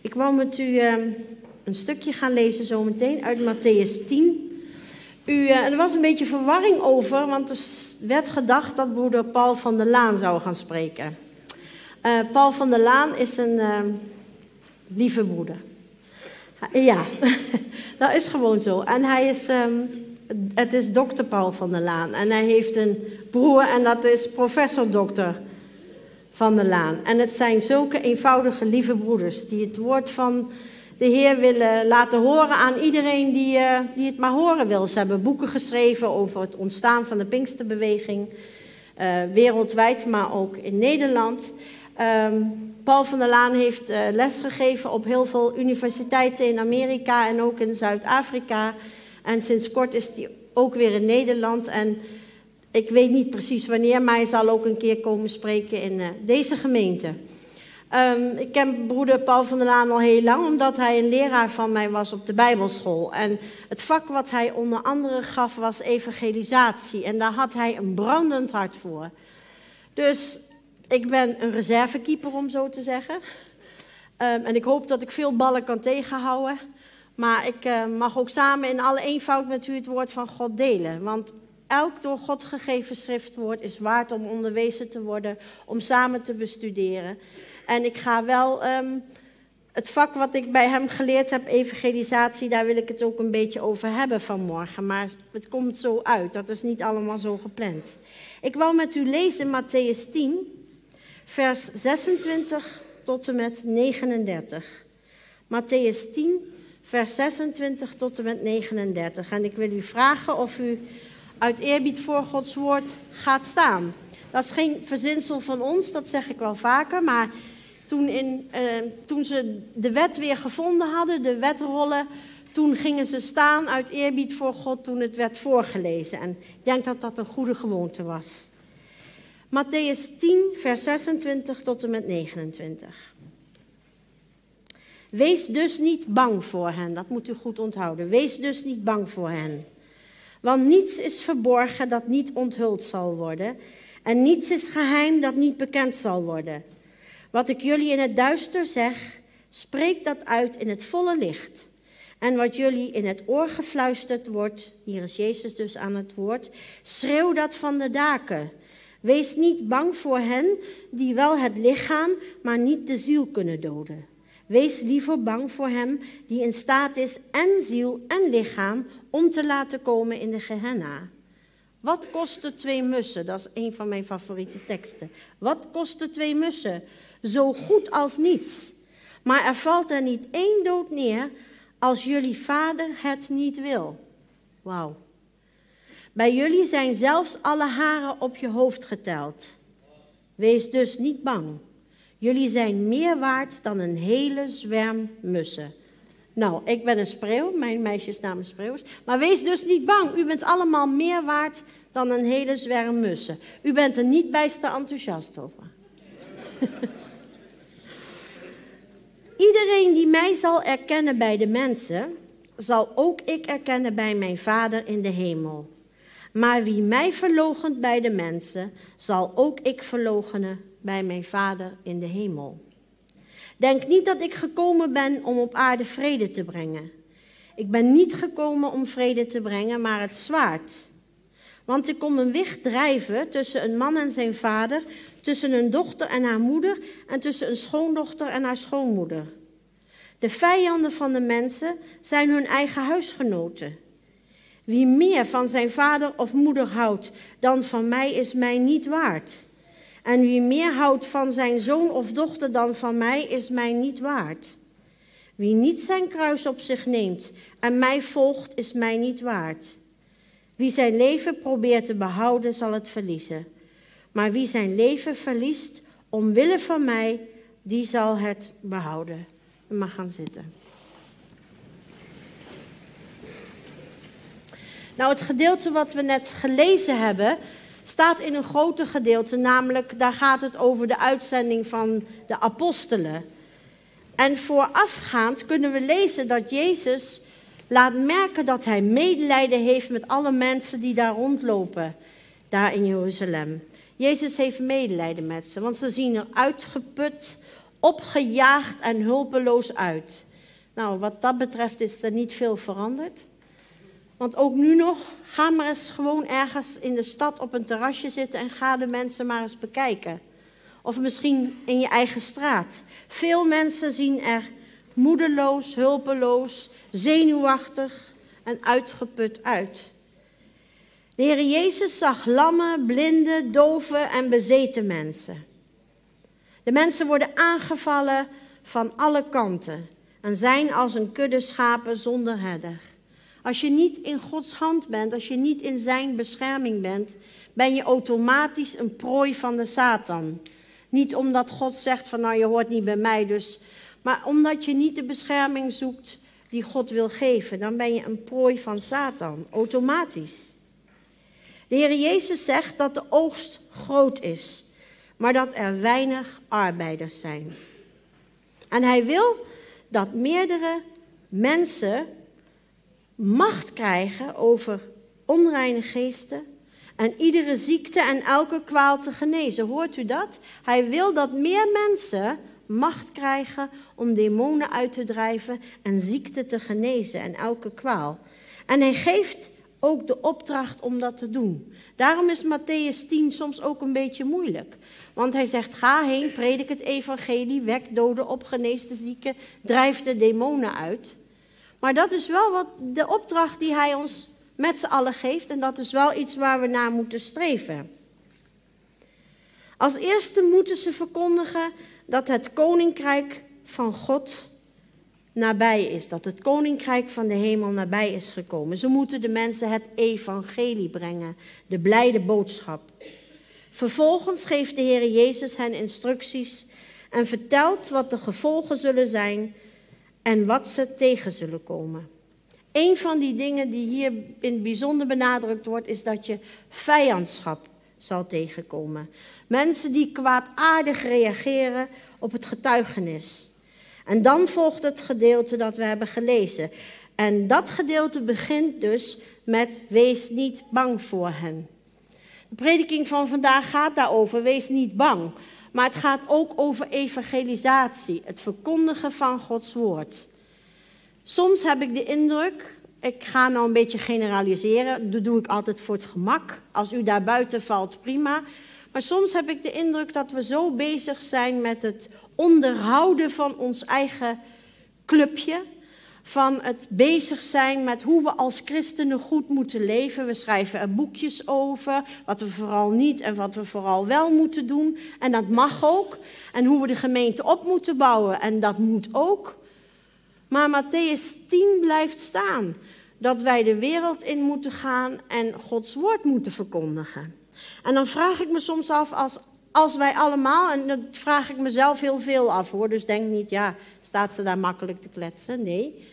Ik wou met u ehm, een stukje gaan lezen zometeen uit Matthäus 10. U, uh, er was een beetje verwarring over, want er werd gedacht dat broeder Paul van der Laan zou gaan spreken. Uh, Paul van der Laan is een uh, lieve broeder. Ja, dat is gewoon zo. En hij is, um, het is dokter Paul van der Laan. En hij heeft een broer en dat is professor dokter van der Laan. En het zijn zulke eenvoudige, lieve broeders die het woord van de Heer willen laten horen aan iedereen die, uh, die het maar horen wil. Ze hebben boeken geschreven over het ontstaan van de Pinksterbeweging, uh, wereldwijd, maar ook in Nederland. Um, Paul van der Laan heeft uh, lesgegeven op heel veel universiteiten in Amerika en ook in Zuid-Afrika. En sinds kort is hij ook weer in Nederland. En ik weet niet precies wanneer, maar hij zal ook een keer komen spreken in uh, deze gemeente. Um, ik ken broeder Paul van der Laan al heel lang, omdat hij een leraar van mij was op de Bijbelschool. En het vak wat hij onder andere gaf was evangelisatie. En daar had hij een brandend hart voor. Dus ik ben een reservekeeper, om zo te zeggen. Um, en ik hoop dat ik veel ballen kan tegenhouden. Maar ik uh, mag ook samen in alle eenvoud met u het woord van God delen. Want elk door God gegeven schriftwoord is waard om onderwezen te worden, om samen te bestuderen. En ik ga wel um, het vak wat ik bij hem geleerd heb, evangelisatie, daar wil ik het ook een beetje over hebben vanmorgen. Maar het komt zo uit, dat is niet allemaal zo gepland. Ik wou met u lezen Matthäus 10, vers 26 tot en met 39. Matthäus 10, vers 26 tot en met 39. En ik wil u vragen of u uit eerbied voor Gods woord gaat staan. Dat is geen verzinsel van ons, dat zeg ik wel vaker, maar toen, in, eh, toen ze de wet weer gevonden hadden, de wetrollen, toen gingen ze staan uit eerbied voor God toen het werd voorgelezen. En ik denk dat dat een goede gewoonte was. Matthäus 10, vers 26 tot en met 29. Wees dus niet bang voor hen, dat moet u goed onthouden. Wees dus niet bang voor hen. Want niets is verborgen dat niet onthuld zal worden, en niets is geheim dat niet bekend zal worden. Wat ik jullie in het duister zeg, spreek dat uit in het volle licht. En wat jullie in het oor gefluisterd wordt, hier is Jezus dus aan het woord, schreeuw dat van de daken. Wees niet bang voor hen die wel het lichaam, maar niet de ziel kunnen doden. Wees liever bang voor hem die in staat is en ziel en lichaam om te laten komen in de Gehenna. Wat kosten twee mussen? Dat is een van mijn favoriete teksten. Wat kosten twee mussen? Zo goed als niets. Maar er valt er niet één dood neer als jullie vader het niet wil. Wauw. Bij jullie zijn zelfs alle haren op je hoofd geteld. Wees dus niet bang. Jullie zijn meer waard dan een hele zwerm mussen. Nou, ik ben een spreeuw, mijn meisjesnaam is spreeuws. Maar wees dus niet bang, u bent allemaal meer waard dan een hele zwerm mussen. U bent er niet bijster enthousiast over. Iedereen die mij zal erkennen bij de mensen, zal ook ik erkennen bij mijn Vader in de hemel. Maar wie mij verloochent bij de mensen, zal ook ik verloochenen bij mijn Vader in de hemel. Denk niet dat ik gekomen ben om op aarde vrede te brengen. Ik ben niet gekomen om vrede te brengen, maar het zwaard. Want ik kom een wicht drijven tussen een man en zijn vader, tussen een dochter en haar moeder en tussen een schoondochter en haar schoonmoeder. De vijanden van de mensen zijn hun eigen huisgenoten. Wie meer van zijn vader of moeder houdt dan van mij, is mij niet waard. En wie meer houdt van zijn zoon of dochter dan van mij, is mij niet waard. Wie niet zijn kruis op zich neemt en mij volgt, is mij niet waard. Wie zijn leven probeert te behouden, zal het verliezen. Maar wie zijn leven verliest omwille van mij, die zal het behouden. U mag gaan zitten. Nou, het gedeelte wat we net gelezen hebben, staat in een groter gedeelte, namelijk daar gaat het over de uitzending van de apostelen. En voorafgaand kunnen we lezen dat Jezus laat merken dat hij medelijden heeft met alle mensen die daar rondlopen, daar in Jeruzalem. Jezus heeft medelijden met ze, want ze zien er uitgeput, opgejaagd en hulpeloos uit. Nou, wat dat betreft is er niet veel veranderd. Want ook nu nog, ga maar eens gewoon ergens in de stad op een terrasje zitten en ga de mensen maar eens bekijken. Of misschien in je eigen straat. Veel mensen zien er moedeloos, hulpeloos, zenuwachtig en uitgeput uit. De Heer Jezus zag lammen, blinden, doven en bezeten mensen. De mensen worden aangevallen van alle kanten en zijn als een kudde schapen zonder herder. Als je niet in Gods hand bent, als je niet in zijn bescherming bent, ben je automatisch een prooi van de Satan. Niet omdat God zegt van nou je hoort niet bij mij, dus, maar omdat je niet de bescherming zoekt die God wil geven, dan ben je een prooi van Satan, automatisch. De Heer Jezus zegt dat de oogst groot is, maar dat er weinig arbeiders zijn. En hij wil dat meerdere mensen macht krijgen over onreine geesten en iedere ziekte en elke kwaal te genezen. Hoort u dat? Hij wil dat meer mensen macht krijgen om demonen uit te drijven en ziekte te genezen en elke kwaal. En hij geeft ook de opdracht om dat te doen. Daarom is Matthäus 10 soms ook een beetje moeilijk. Want hij zegt: Ga heen, predik het evangelie, wek doden op, genees de zieken, drijf de demonen uit. Maar dat is wel wat de opdracht die hij ons met z'n allen geeft. En dat is wel iets waar we naar moeten streven. Als eerste moeten ze verkondigen dat het koninkrijk van God nabij is. Dat het koninkrijk van de hemel nabij is gekomen. Ze moeten de mensen het evangelie brengen, de blijde boodschap. Vervolgens geeft de Heer Jezus hen instructies en vertelt wat de gevolgen zullen zijn en wat ze tegen zullen komen. Een van die dingen die hier in het bijzonder benadrukt wordt, is dat je vijandschap zal tegenkomen. Mensen die kwaadaardig reageren op het getuigenis. En dan volgt het gedeelte dat we hebben gelezen. En dat gedeelte begint dus met wees niet bang voor hen. De prediking van vandaag gaat daarover, wees niet bang. Maar het gaat ook over evangelisatie, het verkondigen van Gods woord. Soms heb ik de indruk, ik ga nou een beetje generaliseren, dat doe ik altijd voor het gemak. Als u daar buiten valt, prima. Maar soms heb ik de indruk dat we zo bezig zijn met het onderhouden van ons eigen clubje. Van het bezig zijn met hoe we als christenen goed moeten leven. We schrijven er boekjes over, wat we vooral niet en wat we vooral wel moeten doen. En dat mag ook. En hoe we de gemeente op moeten bouwen. En dat moet ook. Maar Matthäus 10 blijft staan. Dat wij de wereld in moeten gaan en Gods woord moeten verkondigen. En dan vraag ik me soms af, als, als wij allemaal, en dat vraag ik mezelf heel veel af hoor, dus denk niet, ja, staat ze daar makkelijk te kletsen? Nee.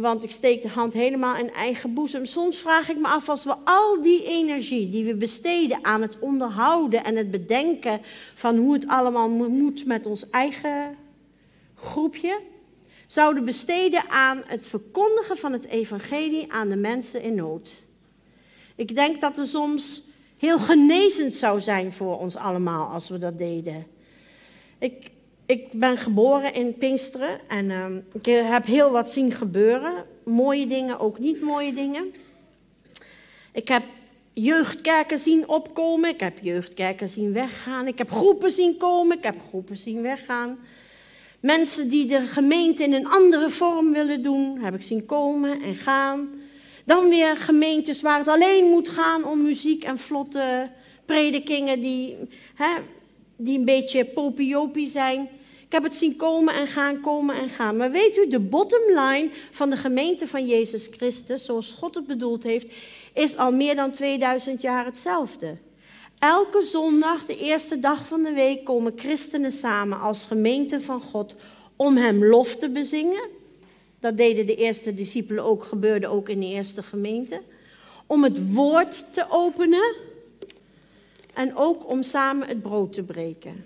Want ik steek de hand helemaal in eigen boezem. Soms vraag ik me af, als we al die energie die we besteden aan het onderhouden en het bedenken van hoe het allemaal moet met ons eigen groepje, zouden besteden aan het verkondigen van het evangelie aan de mensen in nood. Ik denk dat er soms heel genezend zou zijn voor ons allemaal als we dat deden. Ik, ik ben geboren in Pinksteren en uh, ik heb heel wat zien gebeuren. Mooie dingen, ook niet mooie dingen. Ik heb jeugdkerken zien opkomen, ik heb jeugdkerken zien weggaan. Ik heb groepen zien komen, ik heb groepen zien weggaan. Mensen die de gemeente in een andere vorm willen doen, heb ik zien komen en gaan. Dan weer gemeentes waar het alleen moet gaan om muziek en vlotte predikingen die, hè, die een beetje popiopie zijn. Ik heb het zien komen en gaan, komen en gaan. Maar weet u, de bottom line van de gemeente van Jezus Christus, zoals God het bedoeld heeft, is al meer dan 2000 jaar hetzelfde. Elke zondag, de eerste dag van de week, komen christenen samen als gemeente van God om Hem lof te bezingen. Dat deden de eerste discipelen ook, gebeurde ook in de eerste gemeente. Om het woord te openen en ook om samen het brood te breken.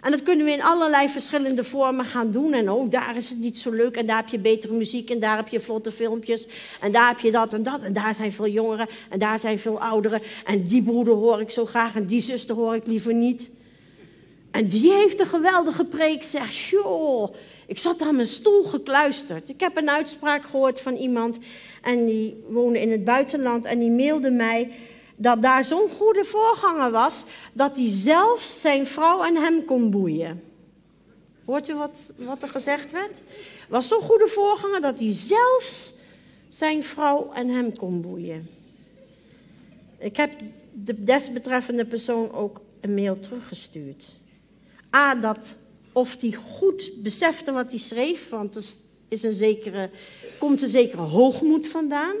En dat kunnen we in allerlei verschillende vormen gaan doen. En ook daar is het niet zo leuk. En daar heb je betere muziek. En daar heb je vlotte filmpjes. En daar heb je dat en dat. En daar zijn veel jongeren. En daar zijn veel ouderen. En die broeder hoor ik zo graag. En die zuster hoor ik liever niet. En die heeft een geweldige preek, zegt, joh, ik zat aan mijn stoel gekluisterd. Ik heb een uitspraak gehoord van iemand en die woonde in het buitenland en die mailde mij dat daar zo'n goede voorganger was dat hij zelfs zijn vrouw en hem kon boeien. Hoort u wat, wat er gezegd werd? Was zo'n goede voorganger dat hij zelfs zijn vrouw en hem kon boeien. Ik heb de desbetreffende persoon ook een mail teruggestuurd. A, dat of hij goed besefte wat hij schreef, want er is een zekere, komt een zekere hoogmoed vandaan.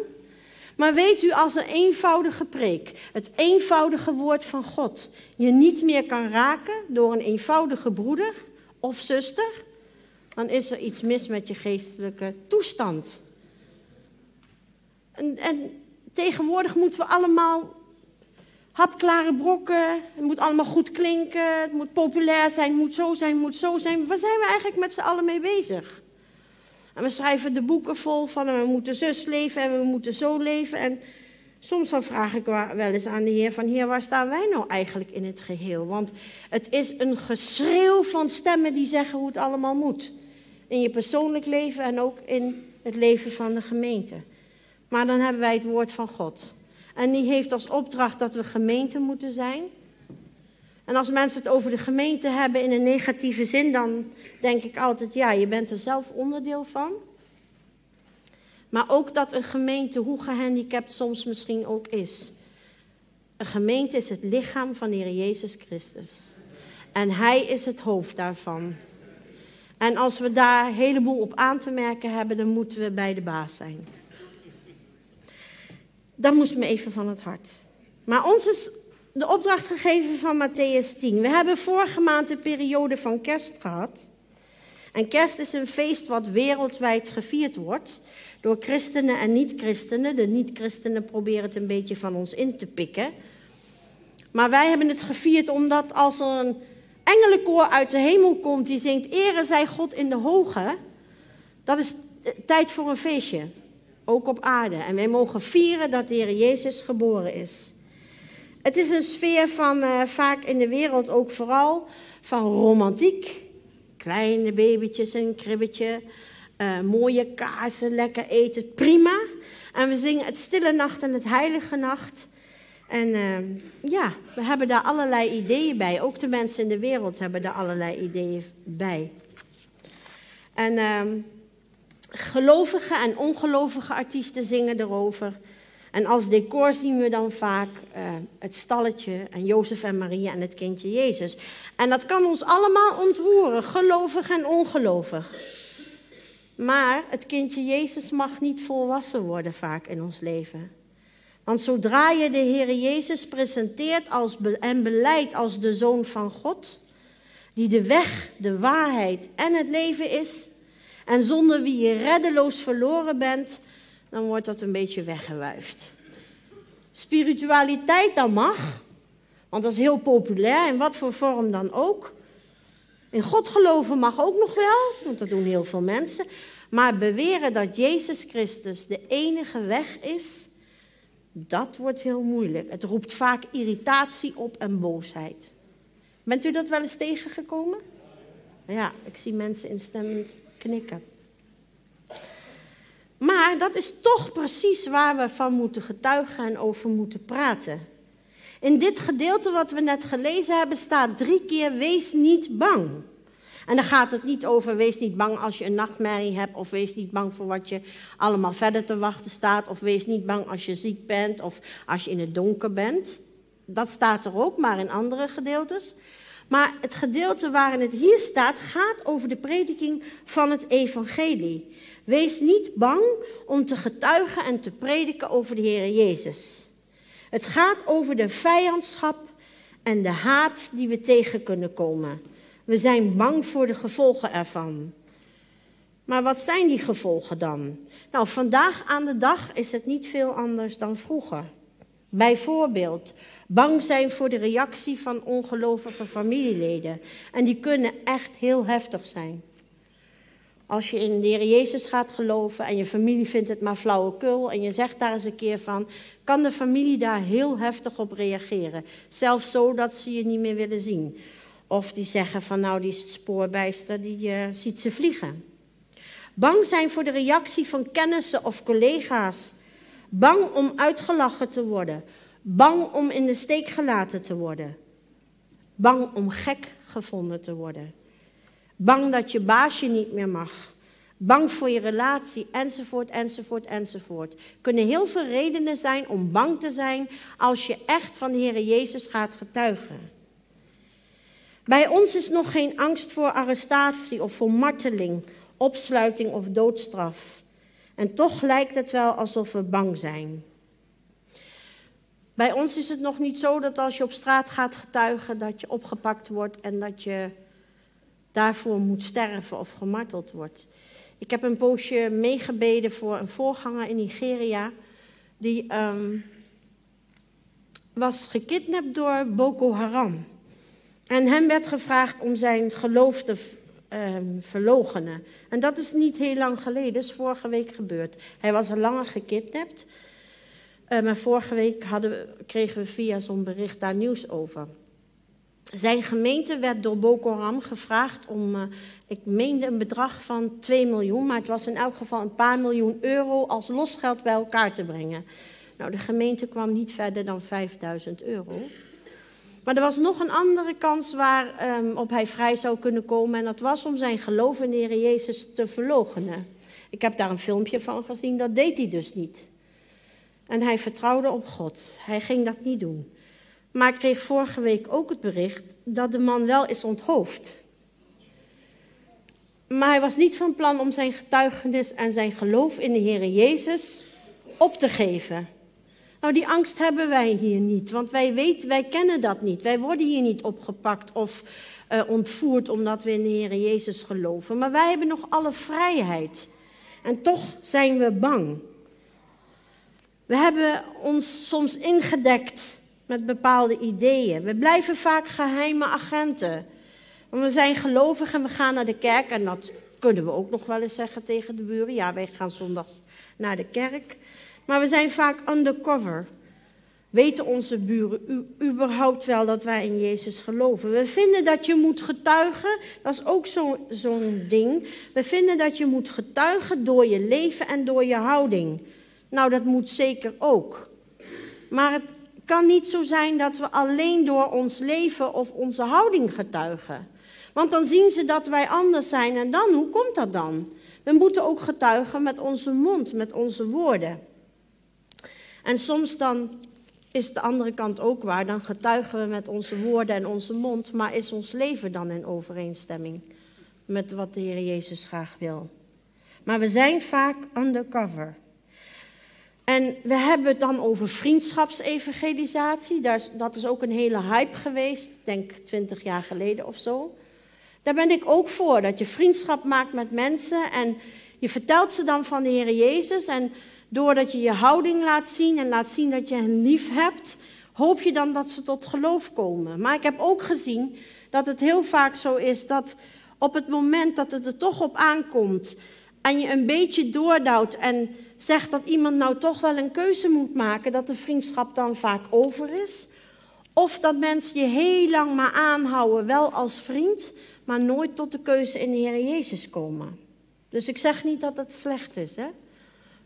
Maar weet u, als een eenvoudige preek, het eenvoudige woord van God, je niet meer kan raken door een eenvoudige broeder of zuster, dan is er iets mis met je geestelijke toestand. En, en tegenwoordig moeten we allemaal hapklare brokken, het moet allemaal goed klinken, het moet populair zijn, het moet zo zijn, het moet zo zijn. Waar zijn we eigenlijk met z'n allen mee bezig? En we schrijven de boeken vol van we moeten zus leven en we moeten zo leven. En soms dan vraag ik wel eens aan de Heer van Heer, waar staan wij nou eigenlijk in het geheel? Want het is een geschreeuw van stemmen die zeggen hoe het allemaal moet. In je persoonlijk leven en ook in het leven van de gemeente. Maar dan hebben wij het woord van God. En die heeft als opdracht dat we gemeente moeten zijn. En als mensen het over de gemeente hebben in een negatieve zin, dan denk ik altijd, ja, je bent er zelf onderdeel van. Maar ook dat een gemeente, hoe gehandicapt soms misschien ook is. Een gemeente is het lichaam van de Heer Jezus Christus. En Hij is het hoofd daarvan. En als we daar een heleboel op aan te merken hebben, dan moeten we bij de baas zijn. Dat moest me even van het hart. Maar is de opdracht gegeven van Matthäus 10. We hebben vorige maand de periode van kerst gehad. En kerst is een feest wat wereldwijd gevierd wordt door christenen en niet-christenen. De niet-christenen proberen het een beetje van ons in te pikken. Maar wij hebben het gevierd omdat als er een engelenkoor uit de hemel komt die zingt Ere zij God in de hoge, dat is tijd voor een feestje ook op aarde. En wij mogen vieren dat de Heer Jezus geboren is. Het is een sfeer van uh, vaak in de wereld ook vooral van romantiek. Kleine babytjes en een kribbetje, uh, mooie kaarsen, lekker eten, prima. En we zingen het stille nacht en het heilige nacht. En uh, ja, we hebben daar allerlei ideeën bij. Ook de mensen in de wereld hebben daar allerlei ideeën bij. En ehm, Gelovige en ongelovige artiesten zingen erover. En als decor zien we dan vaak uh, het stalletje en Jozef en Maria en het kindje Jezus. En dat kan ons allemaal ontroeren, gelovig en ongelovig. Maar het kindje Jezus mag niet volwassen worden vaak in ons leven. Want zodra je de Heer Jezus presenteert als en beleidt als de Zoon van God, die de weg, de waarheid en het leven is, en zonder wie je reddeloos verloren bent, dan wordt dat een beetje weggewuifd. Spiritualiteit, dat mag, want dat is heel populair, in wat voor vorm dan ook. In God geloven mag ook nog wel, want dat doen heel veel mensen. Maar beweren dat Jezus Christus de enige weg is, dat wordt heel moeilijk. Het roept vaak irritatie op en boosheid. Bent u dat wel eens tegengekomen? Ja, ik zie mensen instemmend knikken. Maar dat is toch precies waar we van moeten getuigen en over moeten praten. In dit gedeelte wat we net gelezen hebben staat drie keer wees niet bang. En dan gaat het niet over wees niet bang als je een nachtmerrie hebt of wees niet bang voor wat je allemaal verder te wachten staat of wees niet bang als je ziek bent of als je in het donker bent. Dat staat er ook, maar in andere gedeeltes. Maar het gedeelte waarin het hier staat gaat over de prediking van het evangelie. Wees niet bang om te getuigen en te prediken over de Heer Jezus. Het gaat over de vijandschap en de haat die we tegen kunnen komen. We zijn bang voor de gevolgen ervan. Maar wat zijn die gevolgen dan? Nou, vandaag aan de dag is het niet veel anders dan vroeger. Bijvoorbeeld, bang zijn voor de reactie van ongelovige familieleden. En die kunnen echt heel heftig zijn. Als je in de Heer Jezus gaat geloven en je familie vindt het maar flauwekul en je zegt daar eens een keer van, kan de familie daar heel heftig op reageren. Zelfs zo dat ze je niet meer willen zien. Of die zeggen van nou die spoorbijster, die uh, ziet ze vliegen. Bang zijn voor de reactie van kennissen of collega's. Bang om uitgelachen te worden. Bang om in de steek gelaten te worden. Bang om gek gevonden te worden. Bang dat je baasje niet meer mag. Bang voor je relatie, enzovoort, enzovoort, enzovoort. Kunnen heel veel redenen zijn om bang te zijn als je echt van de Heer Jezus gaat getuigen. Bij ons is nog geen angst voor arrestatie of voor marteling, opsluiting of doodstraf. En toch lijkt het wel alsof we bang zijn. Bij ons is het nog niet zo dat als je op straat gaat getuigen, dat je opgepakt wordt en dat je daarvoor moet sterven of gemarteld wordt. Ik heb een poosje meegebeden voor een voorganger in Nigeria. Die um, was gekidnapt door Boko Haram. En hem werd gevraagd om zijn geloof te um. En dat is niet heel lang geleden, dat is vorige week gebeurd. Hij was al langer gekidnapt. Uh, maar vorige week hadden, kregen we via zo'n bericht daar nieuws over. Zijn gemeente werd door Boko Haram gevraagd om, uh, ik meende een bedrag van 2 miljoen, maar het was in elk geval een paar miljoen euro als losgeld bij elkaar te brengen. Nou, de gemeente kwam niet verder dan 5000 euro. Maar er was nog een andere kans waarop um, hij vrij zou kunnen komen. En dat was om zijn geloof in de Jezus te verloochenen. Ik heb daar een filmpje van gezien, dat deed hij dus niet. En hij vertrouwde op God. Hij ging dat niet doen. Maar ik kreeg vorige week ook het bericht dat de man wel is onthoofd. Maar hij was niet van plan om zijn getuigenis en zijn geloof in de Heer Jezus op te geven. Nou, die angst hebben wij hier niet, want wij weten, wij kennen dat niet. Wij worden hier niet opgepakt of uh, ontvoerd omdat we in de Heer Jezus geloven. Maar wij hebben nog alle vrijheid. En toch zijn we bang. We hebben ons soms ingedekt met bepaalde ideeën. We blijven vaak geheime agenten. Want we zijn gelovig en we gaan naar de kerk. En dat kunnen we ook nog wel eens zeggen tegen de buren. Ja, wij gaan zondags naar de kerk. Maar we zijn vaak undercover. Weten onze buren überhaupt wel dat wij in Jezus geloven? We vinden dat je moet getuigen, dat is ook zo'n zo ding. We vinden dat je moet getuigen door je leven en door je houding. Nou, dat moet zeker ook. Maar het kan niet zo zijn dat we alleen door ons leven of onze houding getuigen. Want dan zien ze dat wij anders zijn en dan, hoe komt dat dan? We moeten ook getuigen met onze mond, met onze woorden. En soms dan is de andere kant ook waar, dan getuigen we met onze woorden en onze mond, maar is ons leven dan in overeenstemming met wat de Heer Jezus graag wil? Maar we zijn vaak undercover. En we hebben het dan over vriendschapsevangelisatie. Dat is ook een hele hype geweest, denk twintig jaar geleden of zo. Daar ben ik ook voor, dat je vriendschap maakt met mensen en je vertelt ze dan van de Heer Jezus. En doordat je je houding laat zien en laat zien dat je hen lief hebt, hoop je dan dat ze tot geloof komen. Maar ik heb ook gezien dat het heel vaak zo is dat op het moment dat het er toch op aankomt en je een beetje doordouwt en zegt dat iemand nou toch wel een keuze moet maken, dat de vriendschap dan vaak over is. Of dat mensen je heel lang maar aanhouden, wel als vriend, maar nooit tot de keuze in de Heer Jezus komen. Dus ik zeg niet dat het slecht is, hè?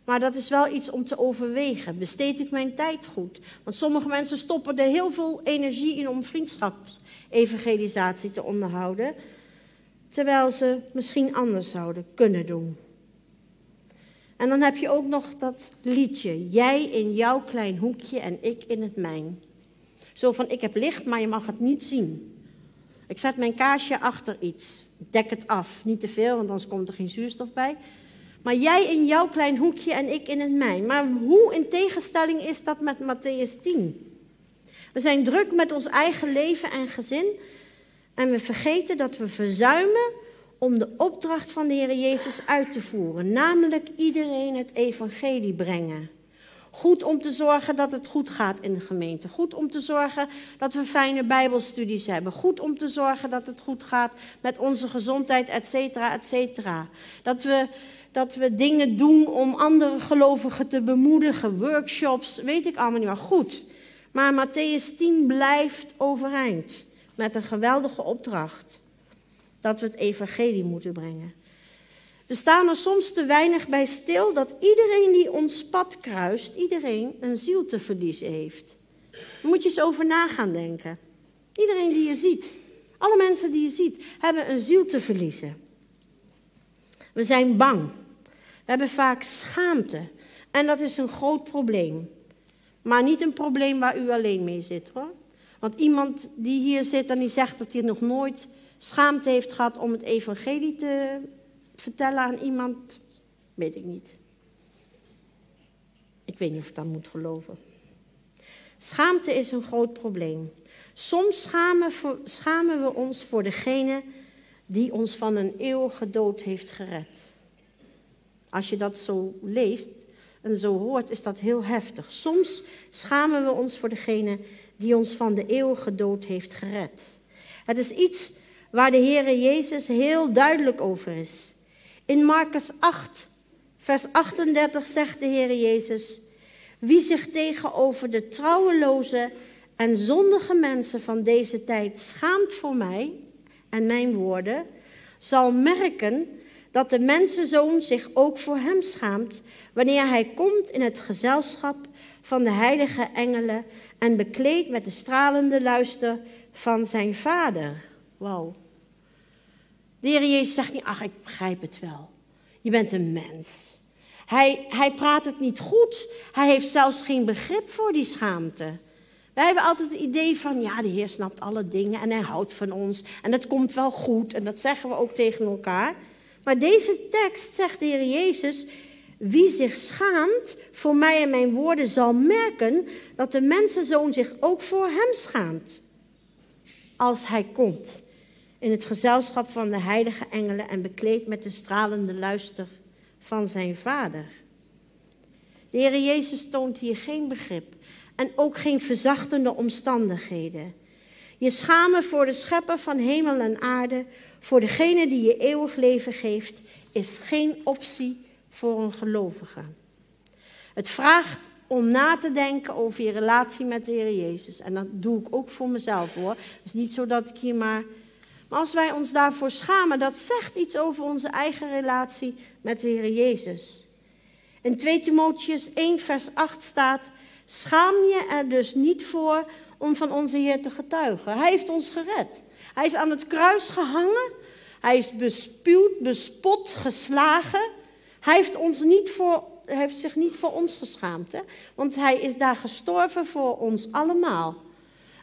Maar dat is wel iets om te overwegen. Besteed ik mijn tijd goed? Want sommige mensen stoppen er heel veel energie in om vriendschapsevangelisatie te onderhouden, terwijl ze misschien anders zouden kunnen doen. En dan heb je ook nog dat liedje. Jij in jouw klein hoekje en ik in het mijn. Zo van, ik heb licht, maar je mag het niet zien. Ik zet mijn kaarsje achter iets. Dek het af. Niet te veel, want anders komt er geen zuurstof bij. Maar jij in jouw klein hoekje en ik in het mijn. Maar hoe in tegenstelling is dat met Matthäus 10? We zijn druk met ons eigen leven en gezin. En we vergeten dat we verzuimen om de opdracht van de Heer Jezus uit te voeren, namelijk iedereen het evangelie brengen. Goed om te zorgen dat het goed gaat in de gemeente. Goed om te zorgen dat we fijne bijbelstudies hebben. Goed om te zorgen dat het goed gaat met onze gezondheid, et cetera, et cetera. Dat we, dat we dingen doen om andere gelovigen te bemoedigen. Workshops, weet ik allemaal niet, maar goed. Maar Matthäus 10 blijft overeind. met een geweldige opdracht. Dat we het evangelie moeten brengen. We staan er soms te weinig bij stil dat iedereen die ons pad kruist, iedereen een ziel te verliezen heeft. Daar moet je eens over na gaan denken. Iedereen die je ziet, alle mensen die je ziet, hebben een ziel te verliezen. We zijn bang. We hebben vaak schaamte. En dat is een groot probleem. Maar niet een probleem waar u alleen mee zit hoor. Want iemand die hier zit en die zegt dat hij nog nooit schaamte heeft gehad om het evangelie te vertellen aan iemand, weet ik niet. Ik weet niet of ik dat moet geloven. Schaamte is een groot probleem. Soms schamen, we ons voor degene die ons van een eeuwige dood heeft gered. Als je dat zo leest en zo hoort, is dat heel heftig. Soms schamen we ons voor degene die ons van de eeuwige dood heeft gered. Het is iets waar de Heere Jezus heel duidelijk over is. In Marcus 8, vers 38 zegt de Heere Jezus: Wie zich tegenover de trouweloze en zondige mensen van deze tijd schaamt voor mij en mijn woorden, zal merken dat de mensenzoon zich ook voor hem schaamt wanneer hij komt in het gezelschap van de heilige engelen en bekleed met de stralende luister van zijn vader. Wauw. De Heer Jezus zegt niet, ach, ik begrijp het wel. Je bent een mens. Hij, hij praat het niet goed. Hij heeft zelfs geen begrip voor die schaamte. Wij hebben altijd het idee van, ja, de Heer snapt alle dingen en hij houdt van ons en het komt wel goed en dat zeggen we ook tegen elkaar. Maar deze tekst zegt de Heer Jezus, wie zich schaamt voor mij en mijn woorden zal merken dat de mensenzoon zich ook voor hem schaamt. Als hij komt in het gezelschap van de heilige engelen en bekleed met de stralende luister van zijn vader. De Heer Jezus toont hier geen begrip en ook geen verzachtende omstandigheden. Je schamen voor de schepper van hemel en aarde, voor degene die je eeuwig leven geeft, is geen optie voor een gelovige. Het vraagt om na te denken over je relatie met de Heer Jezus. En dat doe ik ook voor mezelf hoor. Het is niet zo dat ik hier maar. Maar als wij ons daarvoor schamen, dat zegt iets over onze eigen relatie met de Heer Jezus. In 2 Timotheus 1, vers 8 staat: Schaam je er dus niet voor om van onze Heer te getuigen. Hij heeft ons gered. Hij is aan het kruis gehangen. Hij is bespuwd, bespot, geslagen. Hij heeft, ons niet voor, heeft zich niet voor ons geschaamd. Hè? Want hij is daar gestorven voor ons allemaal.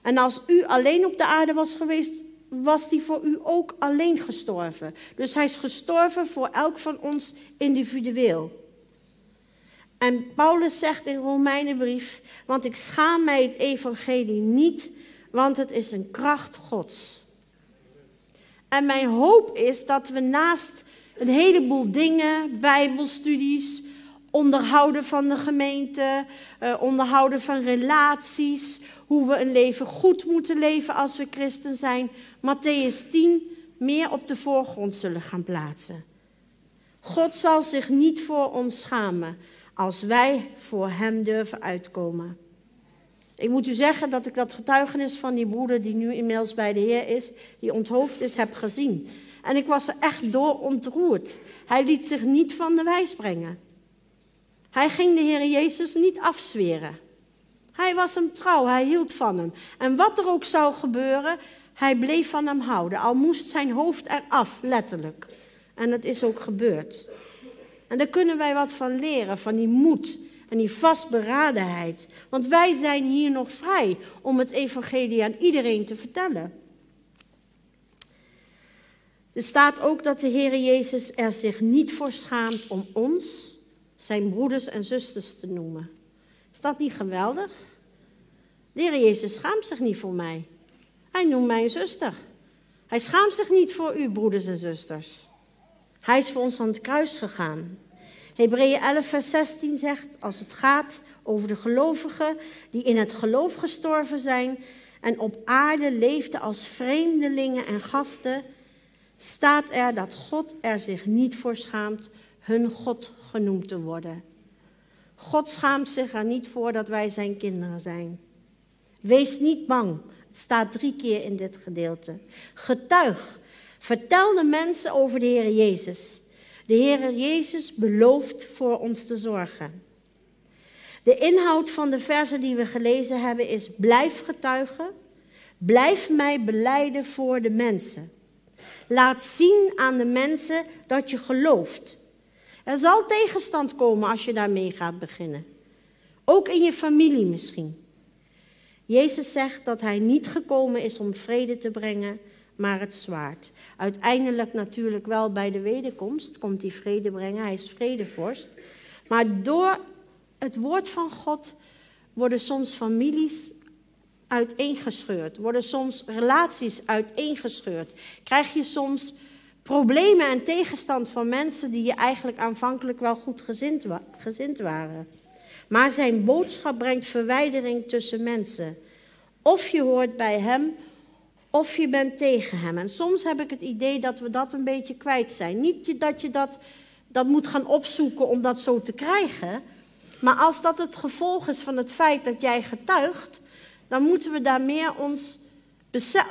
En als u alleen op de aarde was geweest, was hij voor u ook alleen gestorven. Dus hij is gestorven voor elk van ons individueel. En Paulus zegt in Romeinenbrief, want ik schaam mij het evangelie niet, want het is een kracht Gods. En mijn hoop is dat we naast een heleboel dingen, bijbelstudies, onderhouden van de gemeente, eh, onderhouden van relaties, hoe we een leven goed moeten leven als we christen zijn, Matthäus 10 meer op de voorgrond zullen gaan plaatsen. God zal zich niet voor ons schamen als wij voor Hem durven uitkomen. Ik moet u zeggen dat ik dat getuigenis van die broeder die nu inmiddels bij de Heer is, die onthoofd is, heb gezien. En ik was er echt door ontroerd. Hij liet zich niet van de wijs brengen. Hij ging de Heer Jezus niet afzweren. Hij was hem trouw, hij hield van hem. En wat er ook zou gebeuren, hij bleef van hem houden. Al moest zijn hoofd eraf, letterlijk. En dat is ook gebeurd. En daar kunnen wij wat van leren, van die moed en die vastberadenheid. Want wij zijn hier nog vrij om het evangelie aan iedereen te vertellen. Er staat ook dat de Heer Jezus er zich niet voor schaamt om ons, zijn broeders en zusters te noemen. Is dat niet geweldig? De Jezus schaamt zich niet voor mij. Hij noemt mij een zuster. Hij schaamt zich niet voor u, broeders en zusters. Hij is voor ons aan het kruis gegaan. Hebreeën 11, vers 16 zegt, als het gaat over de gelovigen die in het geloof gestorven zijn en op aarde leefden als vreemdelingen en gasten, staat er dat God er zich niet voor schaamt hun God genoemd te worden. God schaamt zich er niet voor dat wij zijn kinderen zijn. Wees niet bang Het staat drie keer in dit gedeelte. Getuig. Vertel de mensen over de Heer Jezus. De Heer Jezus belooft voor ons te zorgen. De inhoud van de versen die we gelezen hebben is: blijf getuigen, blijf mij beleiden voor de mensen. Laat zien aan de mensen dat je gelooft. Er zal tegenstand komen als je daarmee gaat beginnen. Ook in je familie misschien. Jezus zegt dat hij niet gekomen is om vrede te brengen, maar het zwaard. Uiteindelijk natuurlijk wel bij de wederkomst komt hij vrede brengen. Hij is vredevorst. Maar door het woord van God worden soms families uiteengescheurd. Worden soms relaties uiteengescheurd. Krijg je soms problemen en tegenstand van mensen die je eigenlijk aanvankelijk wel goed gezind, waren. Maar zijn boodschap brengt verwijdering tussen mensen. Of je hoort bij hem, of je bent tegen hem. En soms heb ik het idee dat we dat een beetje kwijt zijn. Niet dat je dat, dat moet gaan opzoeken om dat zo te krijgen. Maar als dat het gevolg is van het feit dat jij getuigt, dan moeten we daar meer ons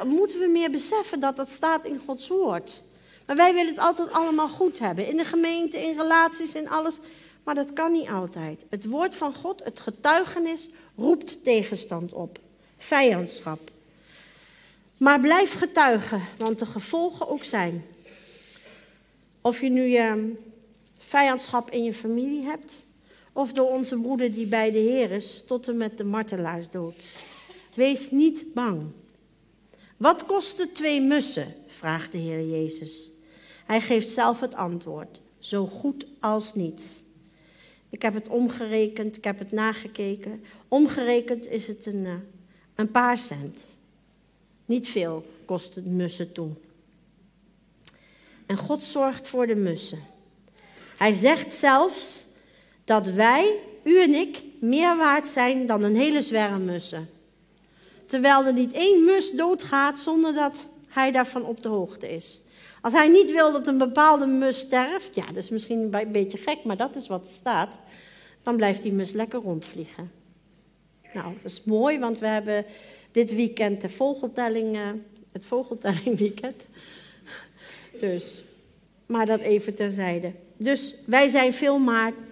moeten we meer beseffen dat dat staat in Gods woord. Maar wij willen het altijd allemaal goed hebben. In de gemeente, in relaties, in alles. Maar dat kan niet altijd. Het woord van God, het getuigenis, roept tegenstand op. Vijandschap. Maar blijf getuigen, want de gevolgen ook zijn. Of je nu je vijandschap in je familie hebt, of door onze broeder die bij de Heer is, tot en met de martelaarsdood. Wees niet bang. Wat kosten twee mussen? vraagt de Heer Jezus. Hij geeft zelf het antwoord: zo goed als niets. Ik heb het omgerekend, ik heb het nagekeken. Omgerekend is het een, eh, een paar cent. Niet veel kost het mussen toen. En God zorgt voor de mussen. Hij zegt zelfs dat wij, u en ik, meer waard zijn dan een hele zwerm mussen. Terwijl er niet één mus doodgaat zonder dat hij daarvan op de hoogte is. Als hij niet wil dat een bepaalde mus sterft, ja, dat is misschien een beetje gek, maar dat is wat er staat, dan blijft die mus lekker rondvliegen. Nou, dat is mooi, want we hebben dit weekend de vogeltelling, uh, het vogeltellingweekend. Dus, maar dat even terzijde. Dus wij zijn veel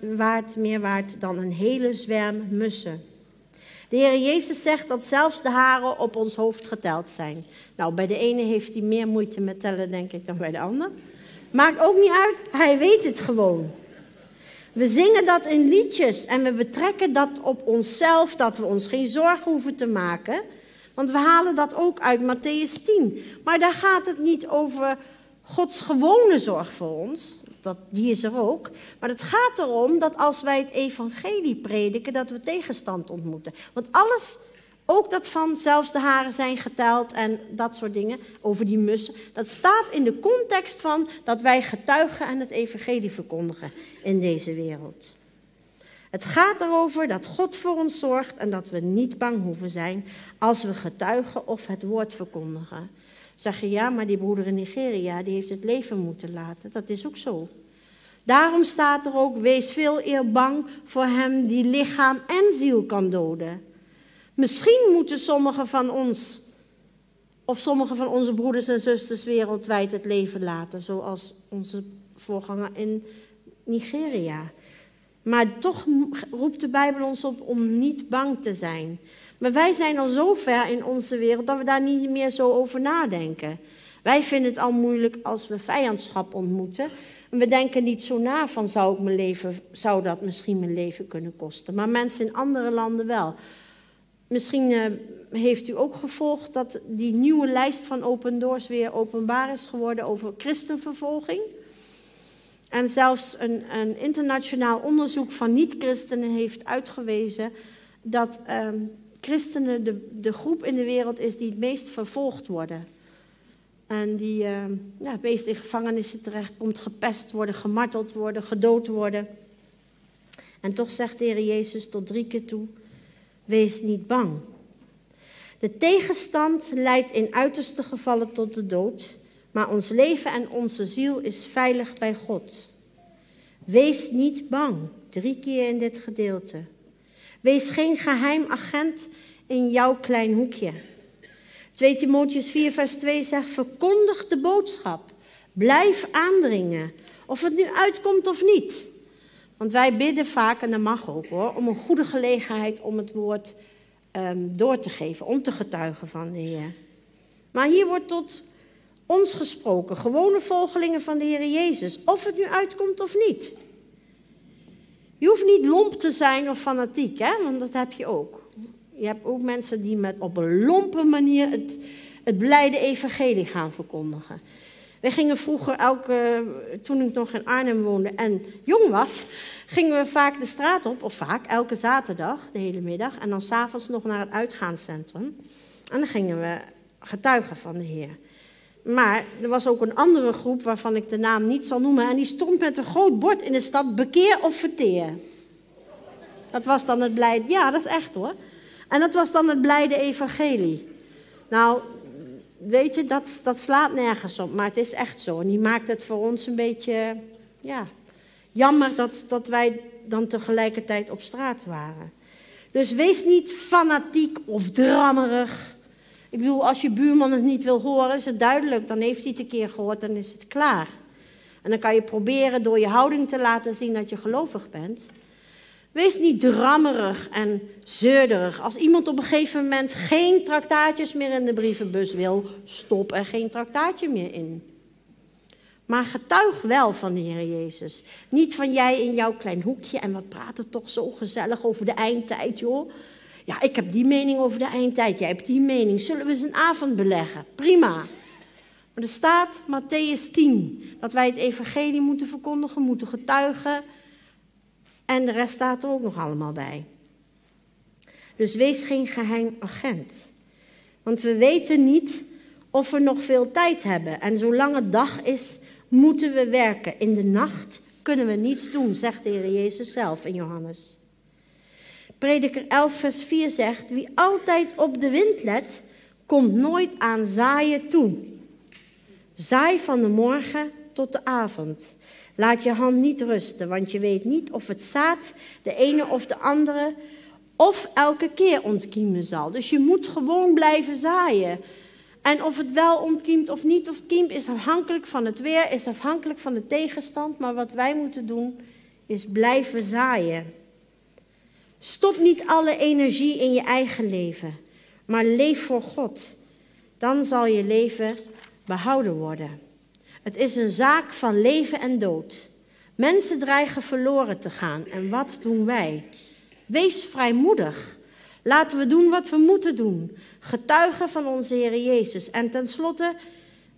waard, meer waard dan een hele zwerm mussen. De Heer Jezus zegt dat zelfs de haren op ons hoofd geteld zijn. Nou, bij de ene heeft hij meer moeite met tellen, denk ik, dan bij de ander. Maakt ook niet uit, hij weet het gewoon. We zingen dat in liedjes en we betrekken dat op onszelf, dat we ons geen zorgen hoeven te maken. Want we halen dat ook uit Matthäus 10. Maar daar gaat het niet over Gods gewone zorg voor ons dat, die is er ook. Maar het gaat erom dat als wij het evangelie prediken, dat we tegenstand ontmoeten. Want alles, ook dat van zelfs de haren zijn geteld en dat soort dingen, over die mussen, dat staat in de context van dat wij getuigen en het evangelie verkondigen in deze wereld. Het gaat erover dat God voor ons zorgt en dat we niet bang hoeven zijn als we getuigen of het woord verkondigen. Zeg je ja, maar die broeder in Nigeria die heeft het leven moeten laten. Dat is ook zo. Daarom staat er ook: wees veel eer bang voor hem die lichaam en ziel kan doden. Misschien moeten sommigen van ons, of sommige van onze broeders en zusters wereldwijd het leven laten, zoals onze voorganger in Nigeria. Maar toch roept de Bijbel ons op om niet bang te zijn. Maar wij zijn al zo ver in onze wereld dat we daar niet meer zo over nadenken. Wij vinden het al moeilijk als we vijandschap ontmoeten. En we denken niet zo na van zou, ik mijn leven, zou dat misschien mijn leven kunnen kosten. Maar mensen in andere landen wel. Misschien uh, heeft u ook gevolgd dat die nieuwe lijst van Open Doors weer openbaar is geworden over christenvervolging. En zelfs een, een internationaal onderzoek van niet-christenen heeft uitgewezen dat uh, christenen de, de groep in de wereld is die het meest vervolgd worden. En die uh, ja, het meest in gevangenissen terecht komt, gepest worden, gemarteld worden, gedood worden. En toch zegt de Heer Jezus tot drie keer toe, wees niet bang. De tegenstand leidt in uiterste gevallen tot de dood, maar ons leven en onze ziel is veilig bij God. Wees niet bang, drie keer in dit gedeelte. Wees geen geheim agent in jouw klein hoekje. 2 Timotheus 4, vers 2 zegt: Verkondig de boodschap. Blijf aandringen. Of het nu uitkomt of niet. Want wij bidden vaak, en dat mag ook hoor, om een goede gelegenheid om het woord um, door te geven, om te getuigen van de Heer. Maar hier wordt tot ons gesproken, gewone volgelingen van de Heer Jezus, of het nu uitkomt of niet. Je hoeft niet lomp te zijn of fanatiek, hè? want dat heb je ook. Je hebt ook mensen die met op een lompe manier het, het blijde evangelie gaan verkondigen. We gingen vroeger elke, toen ik nog in Arnhem woonde en jong was, gingen we vaak de straat op, of vaak, elke zaterdag, de hele middag. En dan s'avonds nog naar het uitgaanscentrum. En dan gingen we getuigen van de Heer. Maar er was ook een andere groep waarvan ik de naam niet zal noemen. En die stond met een groot bord in de stad: bekeer of verteer. Dat was dan het blijde. Ja, dat is echt hoor. En dat was dan het blijde evangelie. Nou, weet je, dat, dat slaat nergens op, maar het is echt zo. En die maakt het voor ons een beetje, ja, jammer dat, dat wij dan tegelijkertijd op straat waren. Dus wees niet fanatiek of drammerig. Ik bedoel, als je buurman het niet wil horen, is het duidelijk. Dan heeft hij het een keer gehoord, dan is het klaar. En dan kan je proberen door je houding te laten zien dat je gelovig bent. Wees niet drammerig en zeurderig. Als iemand op een gegeven moment geen traktaatjes meer in de brievenbus wil, stop er geen traktaatje meer in. Maar getuig wel van de Heer Jezus. Niet van jij in jouw klein hoekje en we praten toch zo gezellig over de eindtijd, joh. Ja, ik heb die mening over de eindtijd, jij hebt die mening. Zullen we eens een avond beleggen? Prima. Maar er staat Matthäus 10 dat wij het evangelie moeten verkondigen, moeten getuigen. En de rest staat er ook nog allemaal bij. Dus wees geen geheim agent. Want we weten niet of we nog veel tijd hebben. En zolang het dag is, moeten we werken. In de nacht kunnen we niets doen, zegt de Heer Jezus zelf in Johannes. Prediker 11, vers 4 zegt: Wie altijd op de wind let, komt nooit aan zaaien toe. Zaai van de morgen tot de avond. Laat je hand niet rusten, want je weet niet of het zaad, de ene of de andere, of elke keer ontkiemen zal. Dus je moet gewoon blijven zaaien. En of het wel ontkiemt of niet ontkiemt, is afhankelijk van het weer, is afhankelijk van de tegenstand. Maar wat wij moeten doen, is blijven zaaien. Stop niet alle energie in je eigen leven, maar leef voor God. Dan zal je leven behouden worden. Het is een zaak van leven en dood. Mensen dreigen verloren te gaan. En wat doen wij? Wees vrijmoedig. Laten we doen wat we moeten doen. Getuigen van onze Heer Jezus. En tenslotte,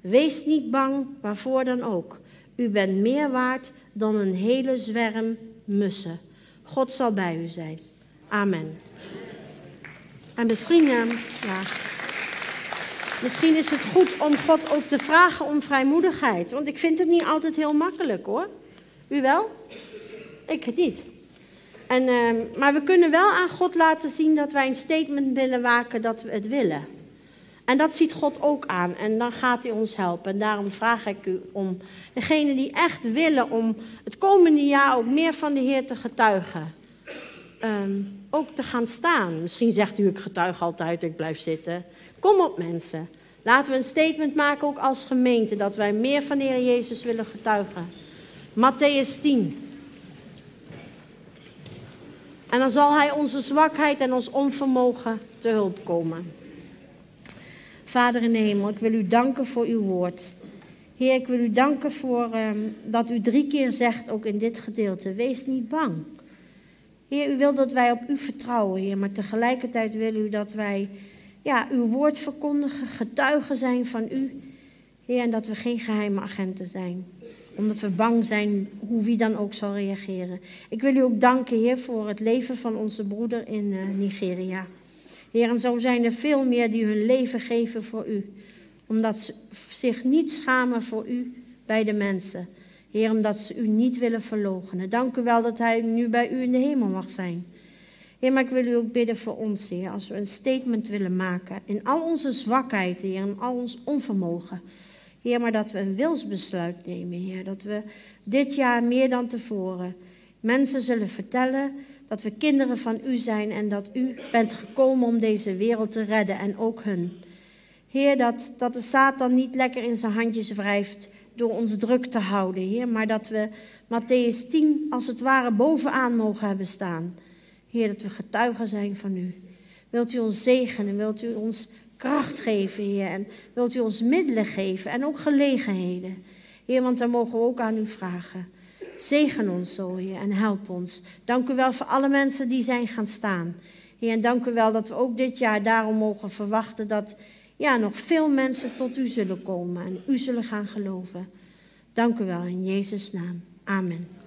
wees niet bang waarvoor dan ook. U bent meer waard dan een hele zwerm mussen. God zal bij u zijn. Amen. En misschien, uh, ja. Misschien is het goed om God ook te vragen om vrijmoedigheid. Want ik vind het niet altijd heel makkelijk hoor. U wel? Ik het niet. En, uh, maar we kunnen wel aan God laten zien dat wij een statement willen maken dat we het willen. En dat ziet God ook aan en dan gaat hij ons helpen. En daarom vraag ik u om degenen die echt willen om het komende jaar ook meer van de Heer te getuigen. Um, ook te gaan staan. Misschien zegt u, ik getuig altijd, ik blijf zitten. Kom op mensen. Laten we een statement maken ook als gemeente dat wij meer van de Heer Jezus willen getuigen. Matthäus 10. En dan zal Hij onze zwakheid en ons onvermogen te hulp komen. Vader in de hemel, ik wil u danken voor uw woord. Heer, ik wil u danken voor um, dat u drie keer zegt, ook in dit gedeelte, wees niet bang. Heer, u wil dat wij op u vertrouwen, Heer, maar tegelijkertijd wil u dat wij ja, uw woord verkondigen, getuigen zijn van u. Heer, en dat we geen geheime agenten zijn. Omdat we bang zijn hoe wie dan ook zal reageren. Ik wil u ook danken, Heer, voor het leven van onze broeder in uh, Nigeria. Heer, en zo zijn er veel meer die hun leven geven voor u. Omdat ze zich niet schamen voor u bij de mensen. Heer, omdat ze u niet willen verloochenen. Dank u wel dat hij nu bij u in de hemel mag zijn. Heer, maar ik wil u ook bidden voor ons, Heer, als we een statement willen maken. In al onze zwakheid, Heer, in al ons onvermogen. Heer, maar dat we een wilsbesluit nemen, Heer. Dat we dit jaar meer dan tevoren mensen zullen vertellen dat we kinderen van u zijn en dat u bent gekomen om deze wereld te redden en ook hun. Heer, dat, dat de Satan niet lekker in zijn handjes wrijft door ons druk te houden, Heer. Maar dat we Matthäus 10 als het ware bovenaan mogen hebben staan. Heer, dat we getuigen zijn van u. Wilt u ons zegenen? Wilt u ons kracht geven, Heer? En wilt u ons middelen geven en ook gelegenheden? Heer, want dan mogen we ook aan u vragen. Zegen ons zo, Heer, en help ons. Dank u wel voor alle mensen die zijn gaan staan. Heer, en dank u wel dat we ook dit jaar daarom mogen verwachten dat ja, nog veel mensen tot u zullen komen en u zullen gaan geloven. Dank u wel in Jezus' naam. Amen.